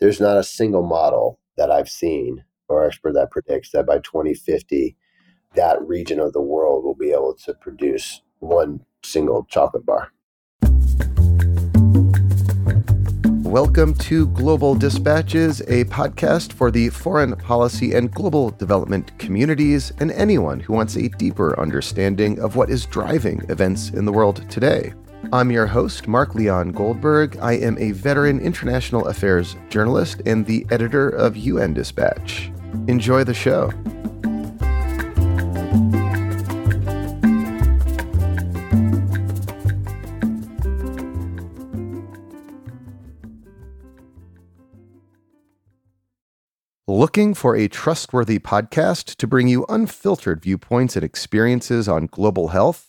there's not a single model that I've seen or expert that predicts that by 2050, that region of the world will be able to produce one single chocolate bar. Welcome to Global Dispatches, a podcast for the foreign policy and global development communities and anyone who wants a deeper understanding of what is driving events in the world today. I'm your host, Mark Leon Goldberg. I am a veteran international affairs journalist and the editor of UN Dispatch. Enjoy the show. Looking for a trustworthy podcast to bring you unfiltered viewpoints and experiences on global health?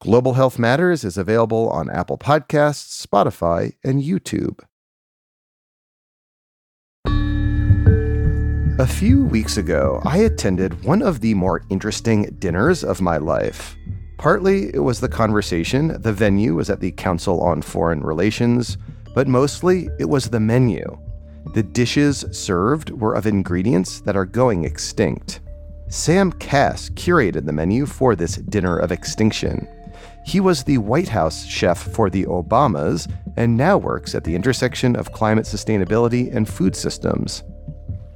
Global Health Matters is available on Apple Podcasts, Spotify, and YouTube. A few weeks ago, I attended one of the more interesting dinners of my life. Partly it was the conversation, the venue was at the Council on Foreign Relations, but mostly it was the menu. The dishes served were of ingredients that are going extinct. Sam Kass curated the menu for this dinner of extinction. He was the White House chef for the Obamas and now works at the intersection of climate sustainability and food systems.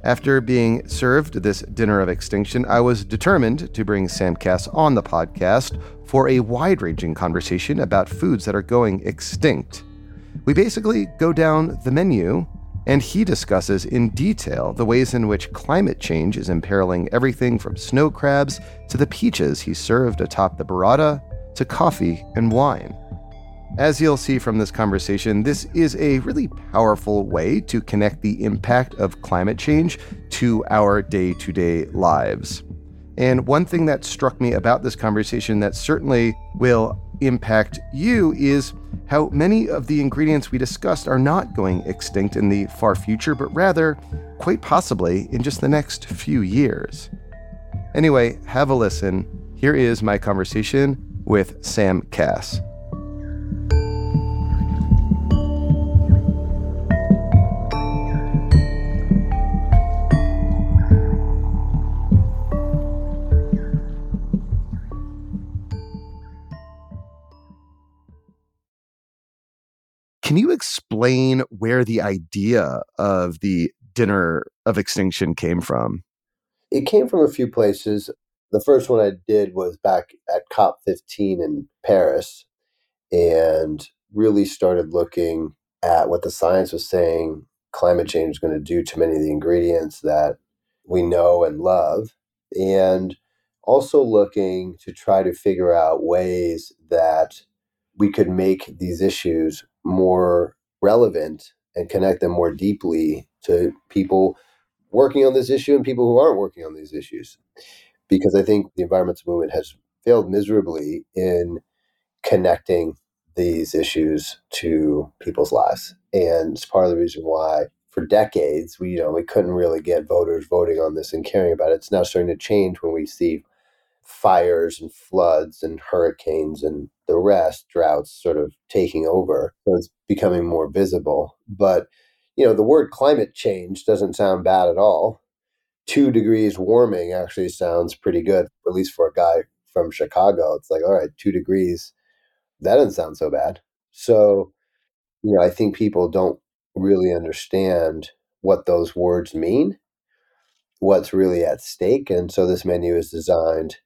After being served this dinner of extinction, I was determined to bring Sam Kass on the podcast for a wide ranging conversation about foods that are going extinct. We basically go down the menu and he discusses in detail the ways in which climate change is imperiling everything from snow crabs to the peaches he served atop the burrata to coffee and wine. As you'll see from this conversation, this is a really powerful way to connect the impact of climate change to our day to day lives. And one thing that struck me about this conversation that certainly will impact you is how many of the ingredients we discussed are not going extinct in the far future, but rather, quite possibly, in just the next few years. Anyway, have a listen. Here is my conversation with Sam Kass. Can you explain where the idea of the dinner of extinction came from? It came from a few places. The first one I did was back at COP15 in Paris and really started looking at what the science was saying climate change is going to do to many of the ingredients that we know and love. And also looking to try to figure out ways that we could make these issues more relevant and connect them more deeply to people working on this issue and people who aren't working on these issues. Because I think the environmental movement has failed miserably in connecting these issues to people's lives. And it's part of the reason why for decades we you know we couldn't really get voters voting on this and caring about it. It's now starting to change when we see fires and floods and hurricanes and the rest, droughts sort of taking over. So it's becoming more visible. But, you know, the word climate change doesn't sound bad at all. Two degrees warming actually sounds pretty good, at least for a guy from Chicago. It's like, all right, two degrees, that doesn't sound so bad. So, you know, I think people don't really understand what those words mean, what's really at stake. And so this menu is designed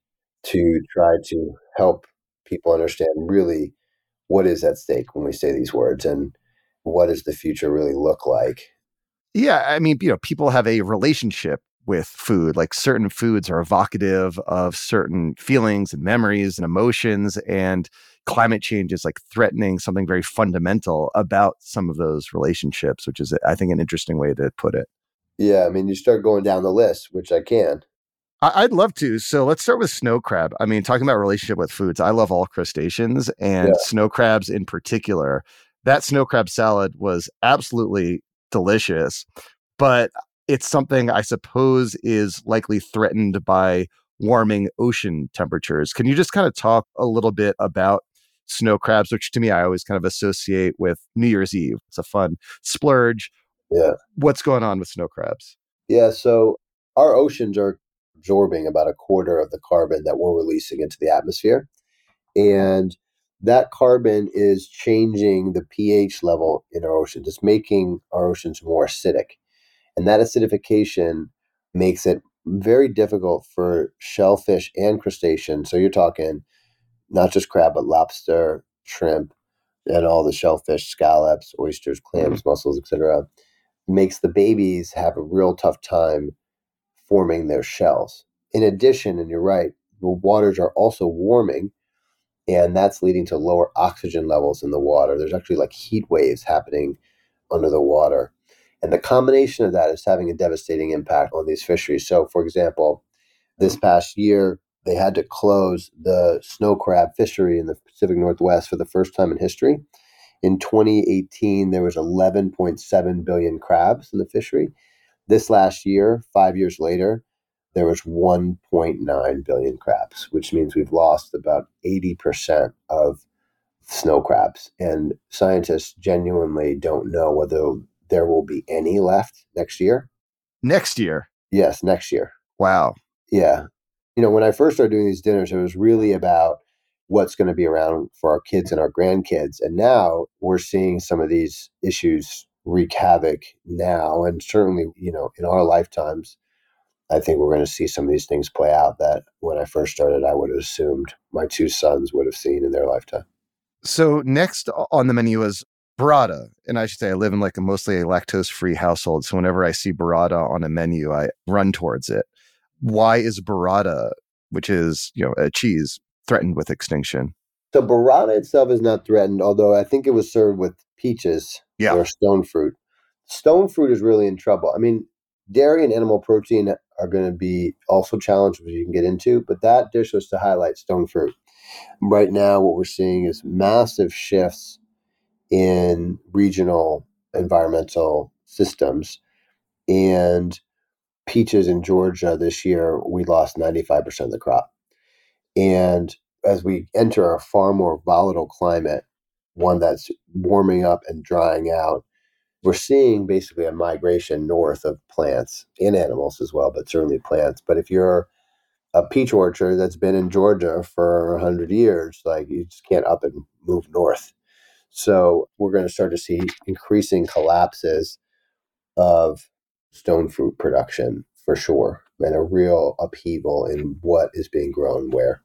to try to help people understand really what is at stake when we say these words and what does the future really look like. Yeah, I mean, you know, people have a relationship with food. Like certain foods are evocative of certain feelings and memories and emotions and climate change is like threatening something very fundamental about some of those relationships, which is I think an interesting way to put it. Yeah, I mean, you start going down the list, which I can. I'd love to. So let's start with snow crab. I mean, talking about relationship with foods, I love all crustaceans and yeah. snow crabs in particular. That snow crab salad was absolutely delicious, but it's something I suppose is likely threatened by warming ocean temperatures. Can you just kind of talk a little bit about snow crabs, which to me I always kind of associate with New Year's Eve? It's a fun splurge. Yeah. What's going on with snow crabs? Yeah, so our oceans are absorbing about a quarter of the carbon that we're releasing into the atmosphere. And that carbon is changing the pH level in our oceans. It's making our oceans more acidic. And that acidification makes it very difficult for shellfish and crustaceans. So you're talking not just crab, but lobster, shrimp, and all the shellfish, scallops, oysters, clams, mm-hmm. mussels, etc. Makes the babies have a real tough time forming their shells. In addition, and you're right, the waters are also warming, and that's leading to lower oxygen levels in the water. There's actually like heat waves happening under the water. And the combination of that is having a devastating impact on these fisheries. So, for example, this past year, they had to close the snow crab fishery in the Pacific Northwest for the first time in history. In 2018, there was 11.7 billion crabs in the fishery. This last year, five years later, there was 1.9 billion crabs, which means we've lost about 80% of snow crabs. And scientists genuinely don't know whether there will be any left next year. Next year? Yes, next year. Wow. Yeah. You know, when I first started doing these dinners, it was really about what's going to be around for our kids and our grandkids. And now we're seeing some of these issues wreak havoc now. And certainly, you know, in our lifetimes, I think we're going to see some of these things play out that when I first started, I would have assumed my two sons would have seen in their lifetime. So, next on the menu is burrata. And I should say, I live in like a mostly a lactose free household. So, whenever I see burrata on a menu, I run towards it. Why is burrata, which is, you know, a cheese, threatened with extinction? So, burrata itself is not threatened, although I think it was served with peaches yeah. or stone fruit. Stone fruit is really in trouble. I mean, dairy and animal protein are going to be also challenged, which you can get into, but that dish was to highlight stone fruit. Right now, what we're seeing is massive shifts in regional environmental systems. And peaches in Georgia this year, we lost 95% of the crop. And as we enter a far more volatile climate, one that's warming up and drying out, we're seeing basically a migration north of plants and animals as well, but certainly plants. But if you're a peach orchard that's been in Georgia for 100 years, like you just can't up and move north. So we're going to start to see increasing collapses of stone fruit production for sure, and a real upheaval in what is being grown where.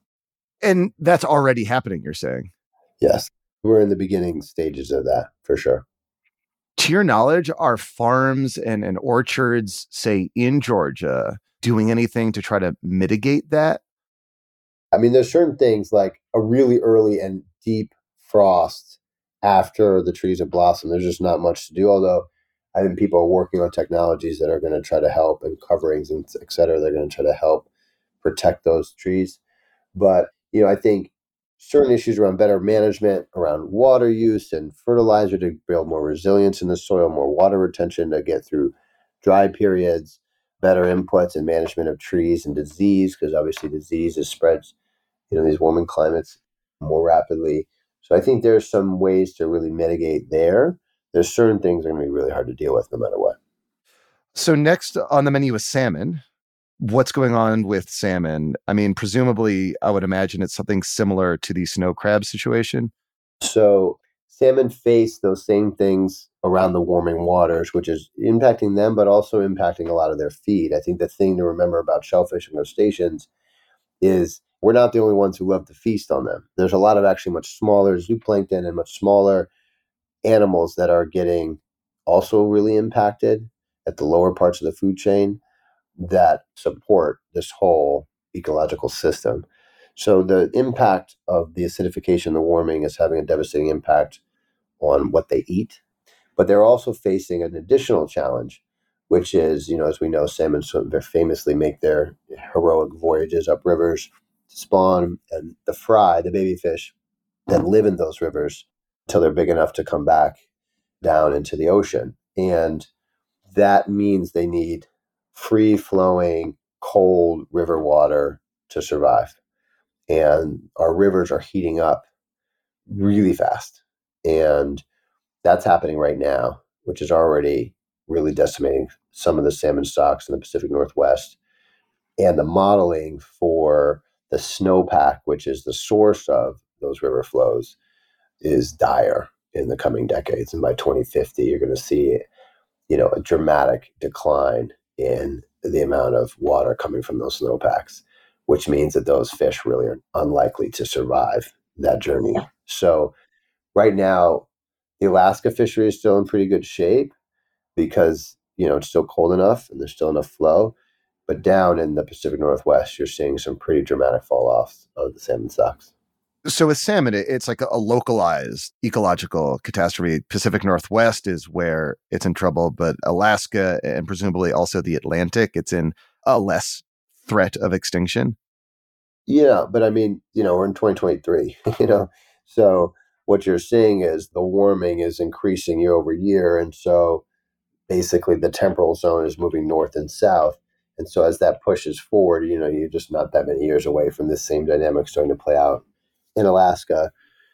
And that's already happening, you're saying? Yes we're in the beginning stages of that for sure. To your knowledge, are farms and, and orchards, say in Georgia, doing anything to try to mitigate that? I mean, there's certain things like a really early and deep frost after the trees have blossomed. There's just not much to do. Although I think people are working on technologies that are going to try to help and coverings and et cetera. They're going to try to help protect those trees. But, you know, I think certain issues around better management, around water use and fertilizer to build more resilience in the soil, more water retention to get through dry periods, better inputs and management of trees and disease, because obviously disease is spreads, you know, these warming climates more rapidly. So I think there's some ways to really mitigate there. There's certain things that are going to be really hard to deal with no matter what. So next on the menu is salmon what's going on with salmon? I mean, presumably, I would imagine it's something similar to the snow crab situation. So, salmon face those same things around the warming waters, which is impacting them, but also impacting a lot of their feed. I think the thing to remember about shellfish and crustaceans is we're not the only ones who love to feast on them. There's a lot of actually much smaller zooplankton and much smaller animals that are getting also really impacted at the lower parts of the food chain that support this whole ecological system. So the impact of the acidification, the warming, is having a devastating impact on what they eat. But they're also facing an additional challenge, which is, you know, as we know, salmon famously make their heroic voyages up rivers spawn, and the fry, the baby fish, then live in those rivers until they're big enough to come back down into the ocean. And that means they need free flowing, cold river water to survive. And our rivers are heating up really fast. And that's happening right now, which is already really decimating some of the salmon stocks in the Pacific Northwest. And the modeling for the snowpack, which is the source of those river flows, is dire in the coming decades. And by 2050, you're going to see, you know, a dramatic decline in the amount of water coming from those snowpacks, which means that those fish really are unlikely to survive that journey. So, right now, the Alaska fishery is still in pretty good shape because you know it's still cold enough and there's still enough flow. But down in the Pacific Northwest, you're seeing some pretty dramatic fall offs of the salmon stocks. So with salmon, it's like a localized ecological catastrophe. Pacific Northwest is where it's in trouble, but Alaska and presumably also the Atlantic, it's in a less threat of extinction. Yeah, but I mean, you know, we're in 2023, you know, so what you're seeing is the warming is increasing year over year. And so basically the temporal zone is moving north and south. And so as that pushes forward, you know, you're just not that many years away from this same dynamic starting to play out in Alaska.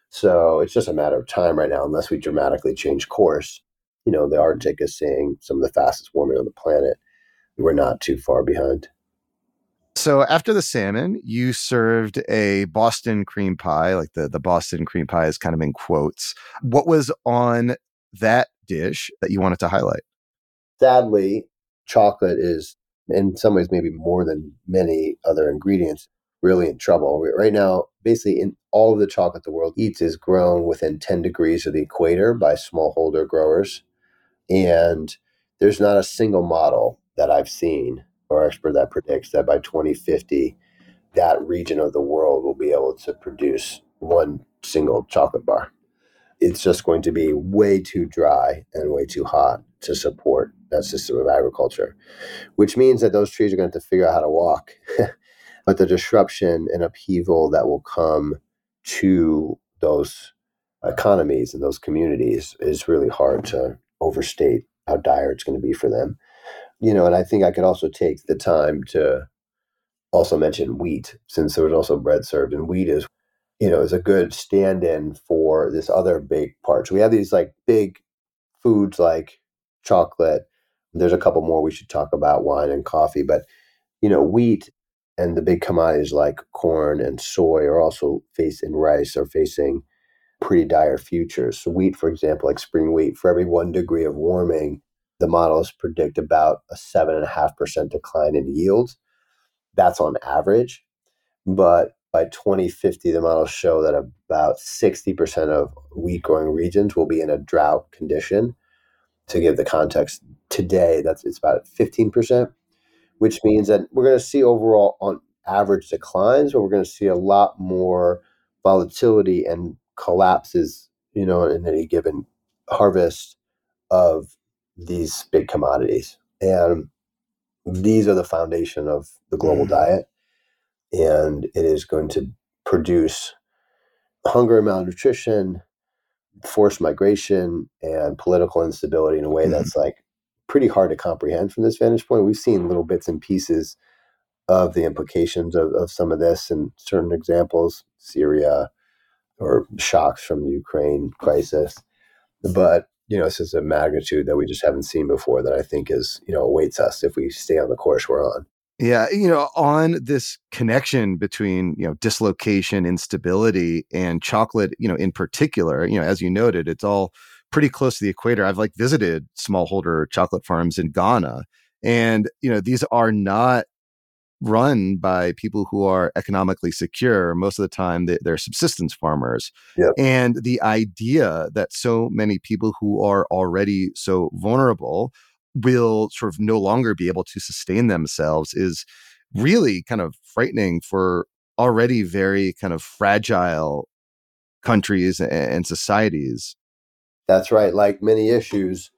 So it's just a matter of time right now, unless we dramatically change course. You know, the Arctic is seeing some of the fastest warming on the planet. We're not too far behind. So after the salmon, you served a Boston cream pie, like the, the Boston cream pie is kind of in quotes. What was on that dish that you wanted to highlight? Sadly, chocolate is in some ways maybe more than many other ingredients really in trouble. Right now, basically in all of the chocolate the world eats is grown within 10 degrees of the equator by smallholder growers. And there's not a single model that I've seen or expert that predicts that by 2050, that region of the world will be able to produce one single chocolate bar. It's just going to be way too dry and way too hot to support that system of agriculture, which means that those trees are going to have to figure out how to walk. but the disruption and upheaval that will come to those economies and those communities is really hard to overstate how dire it's going to be for them you know, and I think I could also take the time to also mention wheat, since there was also bread served, and wheat is, you know, is a good stand-in for this other big part. So we have these like big foods like chocolate. There's a couple more we should talk about, wine and coffee, but you know, wheat and the big commodities like corn and soy are also facing rice are facing pretty dire futures. So wheat, for example, like spring wheat, for every one degree of warming, the models predict about a 7.5% decline in yields. That's on average. But by 2050, the models show that about 60% of wheat growing regions will be in a drought condition. To give the context, today that's it's about 15%, which means that we're going to see overall on average declines, but we're going to see a lot more volatility and collapses, you know, in any given harvest of these big commodities. And these are the foundation of the global mm. diet. And it is going to produce hunger and malnutrition, forced migration, and political instability in a way mm. that's like pretty hard to comprehend from this vantage point. We've seen little bits and pieces of the implications of, of some of this and certain examples, Syria or shocks from the Ukraine crisis. But you know, this is a magnitude that we just haven't seen before that I think is, you know, awaits us if we stay on the course we're on. Yeah, you know, on this connection between, you know, dislocation, instability and chocolate, you know, in particular, you know, as you noted, it's all pretty close to the equator. I've like visited smallholder chocolate farms in Ghana and, you know, these are not run by people who are economically secure. Most of the time, they, are subsistence farmers. Yep. And the idea that so many people who are already so vulnerable will sort of no longer be able to sustain themselves is really kind of frightening for already very kind of fragile countries and societies. That's right. Like many issues,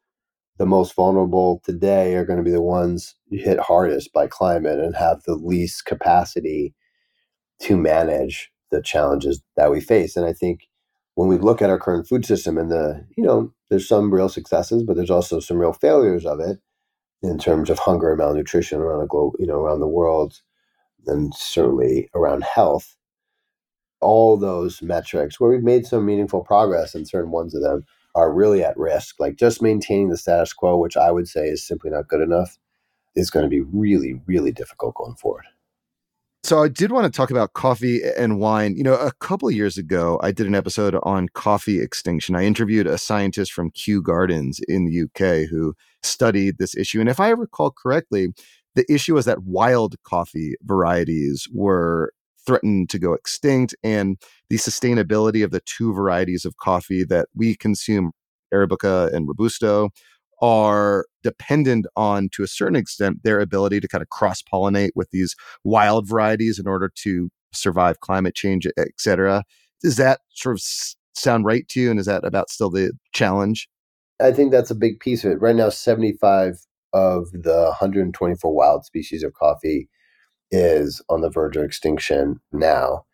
the most vulnerable today are going to be the ones hit hardest by climate and have the least capacity to manage the challenges that we face. And I think when we look at our current food system and the, you know, there's some real successes, but there's also some real failures of it in terms of hunger and malnutrition around the globe, you know, around the world, and certainly around health. All those metrics where we've made some meaningful progress and certain ones of them are really at risk. Like just maintaining the status quo, which I would say is simply not good enough, is going to be really, really difficult going forward. So I did want to talk about coffee and wine. You know, a couple years ago, I did an episode on coffee extinction. I interviewed a scientist from Kew Gardens in the UK who studied this issue. And if I recall correctly, the issue was that wild coffee varieties were threatened to go extinct and the sustainability of the two varieties of coffee that we consume arabica and robusta are dependent on to a certain extent their ability to kind of cross pollinate with these wild varieties in order to survive climate change et cetera. Does that sort of sound right to you and is that about still the challenge? I think that's a big piece of it. Right now 75 of the 124 wild species of coffee is on the verge of extinction now.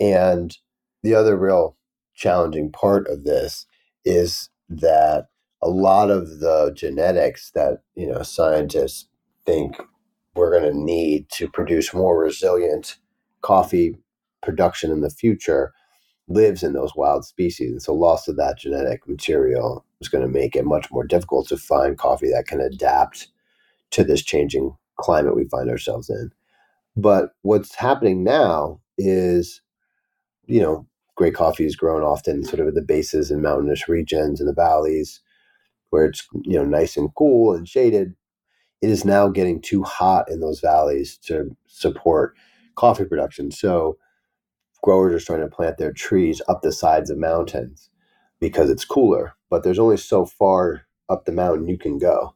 And the other real challenging part of this is that a lot of the genetics that you know scientists think we're going to need to produce more resilient coffee production in the future lives in those wild species. And so loss of that genetic material is going to make it much more difficult to find coffee that can adapt to this changing climate we find ourselves in. But what's happening now is you know great coffee is grown often sort of at the bases and mountainous regions and the valleys where it's you know nice and cool and shaded it is now getting too hot in those valleys to support coffee production. So growers are starting to plant their trees up the sides of mountains because it's cooler but there's only so far up the mountain you can go.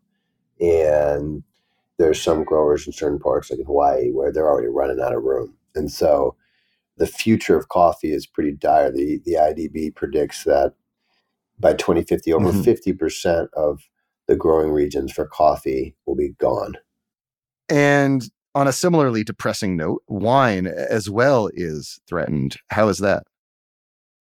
And there's some growers in certain parts like in hawaii where they're already running out of room. And so the future of coffee is pretty dire. The the idb predicts that by 2050, over mm-hmm. 50% of the growing regions for coffee will be gone. And on a similarly depressing note, wine as well is threatened. How is that?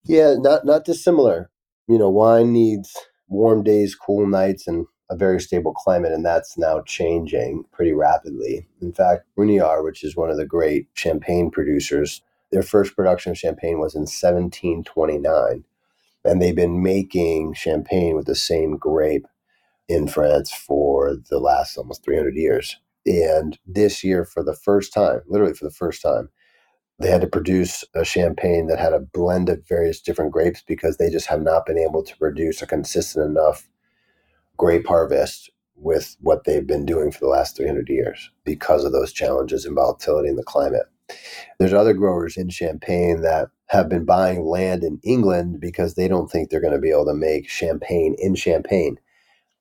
Yeah, not not dissimilar. You know, wine needs warm days, cool nights, and a very stable climate, and that's now changing pretty rapidly. In fact, Ruinart, which is one of the great champagne producers, their first production of champagne was in 1729 and they've been making champagne with the same grape in France for the last almost 300 years. And this year, for the first time, literally for the first time, they had to produce a champagne that had a blend of various different grapes because they just have not been able to produce a consistent enough grape harvest with what they've been doing for the last 300 years because of those challenges and volatility in the climate. There's other growers in Champagne that have been buying land in England because they don't think they're going to be able to make champagne in Champagne.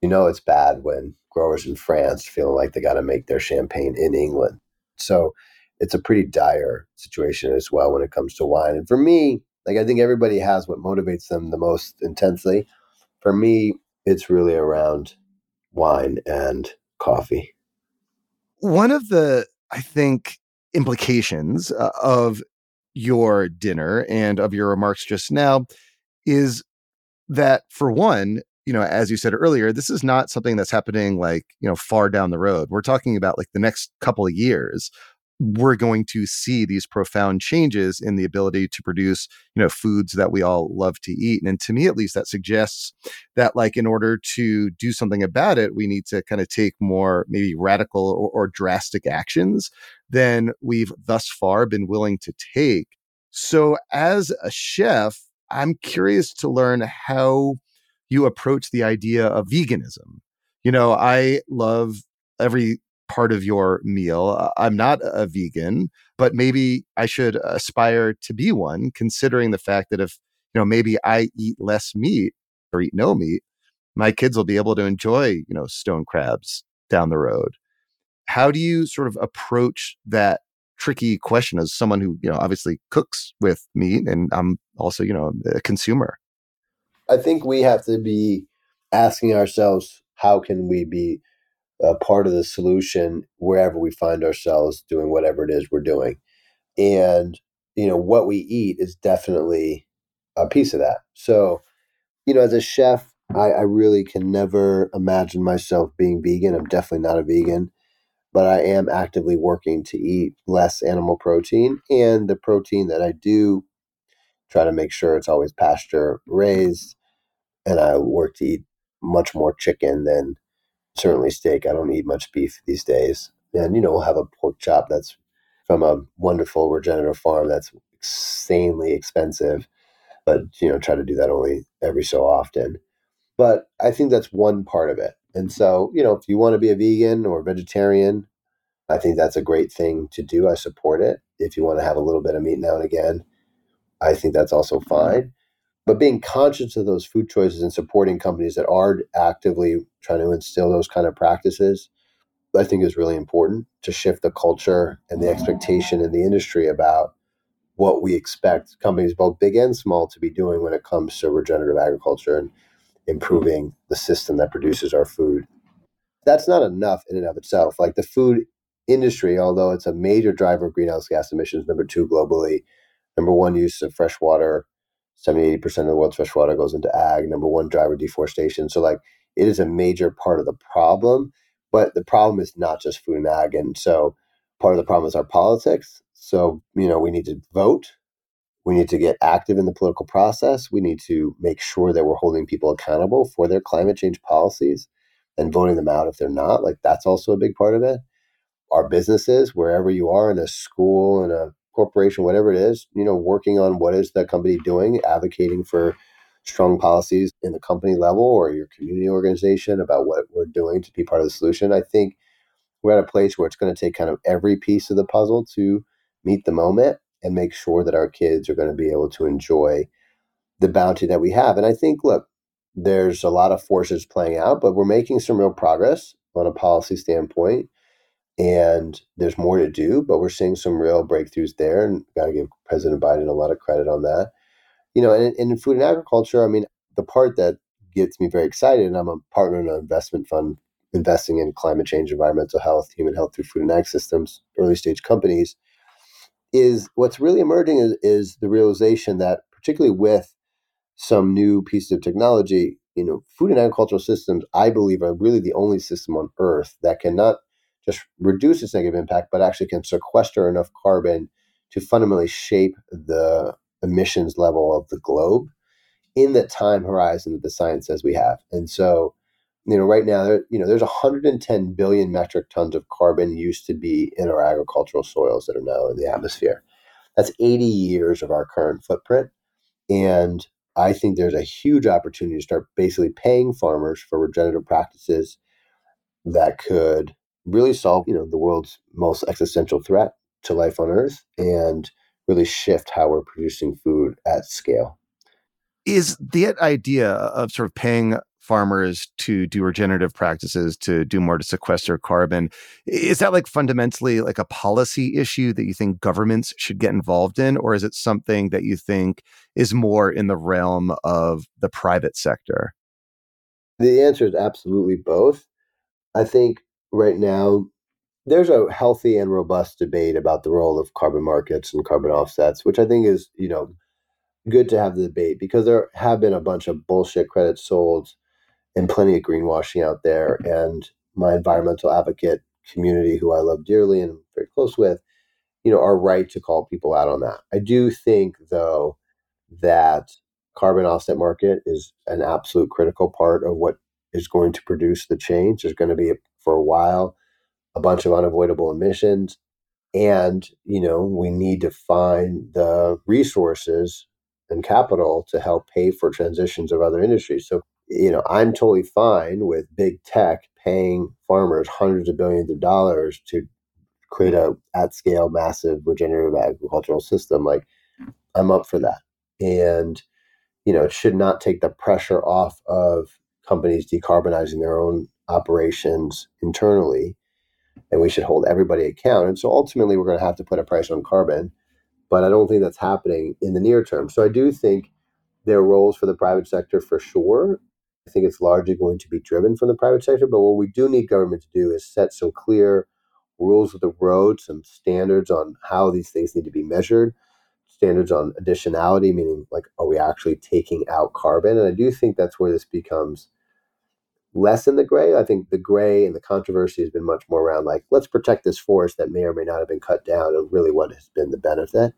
You know, it's bad when growers in France feel like they got to make their champagne in England. So it's a pretty dire situation as well when it comes to wine. And for me, like I think everybody has what motivates them the most intensely. For me, it's really around wine and coffee. One of the, I think, implications uh, of your dinner and of your remarks just now is that for one you know as you said earlier this is not something that's happening like you know far down the road. We're talking about like the next couple of years we're going to see these profound changes in the ability to produce you know foods that we all love to eat and to me at least that suggests that like in order to do something about it we need to kind of take more maybe radical or, or drastic actions than we've thus far been willing to take. So as a chef i'm curious to learn how you approach the idea of veganism. You know i love every part of your meal. Uh, I'm not a vegan, but maybe I should aspire to be one, considering the fact that if, you know, maybe I eat less meat or eat no meat, my kids will be able to enjoy, you know, stone crabs down the road. How do you sort of approach that tricky question as someone who, you know, obviously cooks with meat and I'm also, you know, a consumer? I think we have to be asking ourselves how can we be a part of the solution wherever we find ourselves doing whatever it is we're doing. And, you know, what we eat is definitely a piece of that. So, you know, as a chef, I, I really can never imagine myself being vegan. I'm definitely not a vegan, but I am actively working to eat less animal protein. And the protein that I do, try to make sure it's always pasture raised. And I work to eat much more chicken than certainly steak. I don't eat much beef these days. And, you know, we'll have a pork chop that's from a wonderful regenerative farm that's insanely expensive, but, you know, try to do that only every so often. But I think that's one part of it. And so, you know, if you want to be a vegan or vegetarian, I think that's a great thing to do. I support it. If you want to have a little bit of meat now and again, I think that's also fine. But being conscious of those food choices and supporting companies that are actively trying to instill those kind of practices, I think is really important to shift the culture and the expectation in the industry about what we expect companies, both big and small, to be doing when it comes to regenerative agriculture and improving the system that produces our food. That's not enough in and of itself. Like the food industry, although it's a major driver of greenhouse gas emissions, number two globally, number one use of fresh water 70 80% of the world's fresh water goes into ag number one driver deforestation. So like it is a major part of the problem but the problem is not just food and ag. And so part of the problem is our politics. So you know we need to vote. We need to get active in the political process. We need to make sure that we're holding people accountable for their climate change policies and voting them out if they're not. Like that's also a big part of it. Our businesses wherever you are in a school in a corporation, whatever it is, you know, working on what is the company doing, advocating for strong policies in the company level or your community organization about what we're doing to be part of the solution. I think we're at a place where it's going to take kind of every piece of the puzzle to meet the moment and make sure that our kids are going to be able to enjoy the bounty that we have. And I think, look, there's a lot of forces playing out, but we're making some real progress on a policy standpoint and there's more to do, but we're seeing some real breakthroughs there, and got to give President Biden a lot of credit on that. You know, and, and in food and agriculture, I mean, the part that gets me very excited, and I'm a partner in an investment fund investing in climate change, environmental health, human health through food and ag systems, early stage companies, is what's really emerging is, is the realization that, particularly with some new pieces of technology, you know, food and agricultural systems, I believe, are really the only system on Earth that cannot just reduce its negative impact, but actually can sequester enough carbon to fundamentally shape the emissions level of the globe in the time horizon that the science says we have. And so, you know, right now, there, you know, there's 110 billion metric tons of carbon used to be in our agricultural soils that are now in the atmosphere. That's 80 years of our current footprint. And I think there's a huge opportunity to start basically paying farmers for regenerative practices that could really solve, you know, the world's most existential threat to life on Earth and really shift how we're producing food at scale. Is the idea of sort of paying farmers to do regenerative practices to do more to sequester carbon is that like fundamentally like a policy issue that you think governments should get involved in or is it something that you think is more in the realm of the private sector the answer is absolutely both i think right now, there's a healthy and robust debate about the role of carbon markets and carbon offsets, which I think is, you know, good to have the debate because there have been a bunch of bullshit credits sold and plenty of greenwashing out there. Mm-hmm. And my environmental advocate community, who I love dearly and very close with, you know, are right to call people out on that. I do think, though, that carbon offset market is an absolute critical part of what is going to produce the change. There's going to be for a while, a bunch of unavoidable emissions. And, you know, we need to find the resources and capital to help pay for transitions of other industries. So, you know, I'm totally fine with big tech paying farmers hundreds of billions of dollars to create a at scale massive regenerative agricultural system. Like I'm up for that. And, you know, it should not take the pressure off of companies decarbonizing their own operations internally, and we should hold everybody account. And so ultimately, we're going to have to put a price on carbon, but I don't think that's happening in the near term. So I do think there are roles for the private sector for sure. I think it's largely going to be driven from the private sector. But what we do need government to do is set some clear rules of the road, some standards on how these things need to be measured, standards on additionality, meaning like, are we actually taking out carbon? And I do think that's where this becomes less in the gray. I think the gray and the controversy has been much more around like, let's protect this forest that may or may not have been cut down, and really what has been the benefit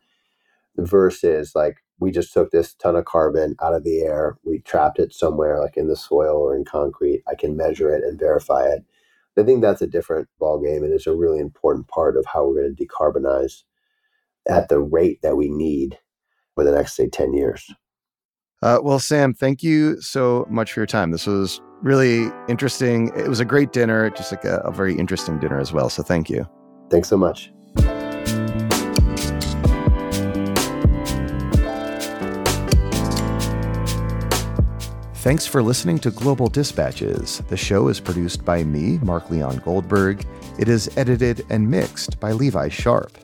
versus like, we just took this ton of carbon out of the air, we trapped it somewhere like in the soil or in concrete. I can measure it and verify it. I think that's a different ballgame and it's a really important part of how we're going to decarbonize at the rate that we need for the next, say, 10 years. Uh, well, Sam, thank you so much for your time. This was really interesting. It was a great dinner, just like a, a very interesting dinner as well. So thank you. Thanks so much. Thanks for listening to Global Dispatches. The show is produced by me, Mark Leon Goldberg. It is edited and mixed by Levi Sharp.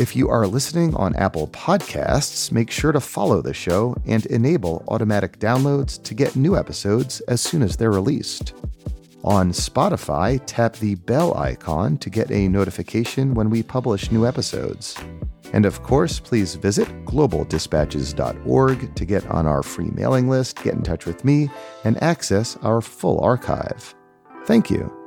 If you are listening on Apple Podcasts, make sure to follow the show and enable automatic downloads to get new episodes as soon as they're released. On Spotify, tap the bell icon to get a notification when we publish new episodes. And of course, please visit globaldispatches.org to get on our free mailing list, get in touch with me, and access our full archive. Thank you.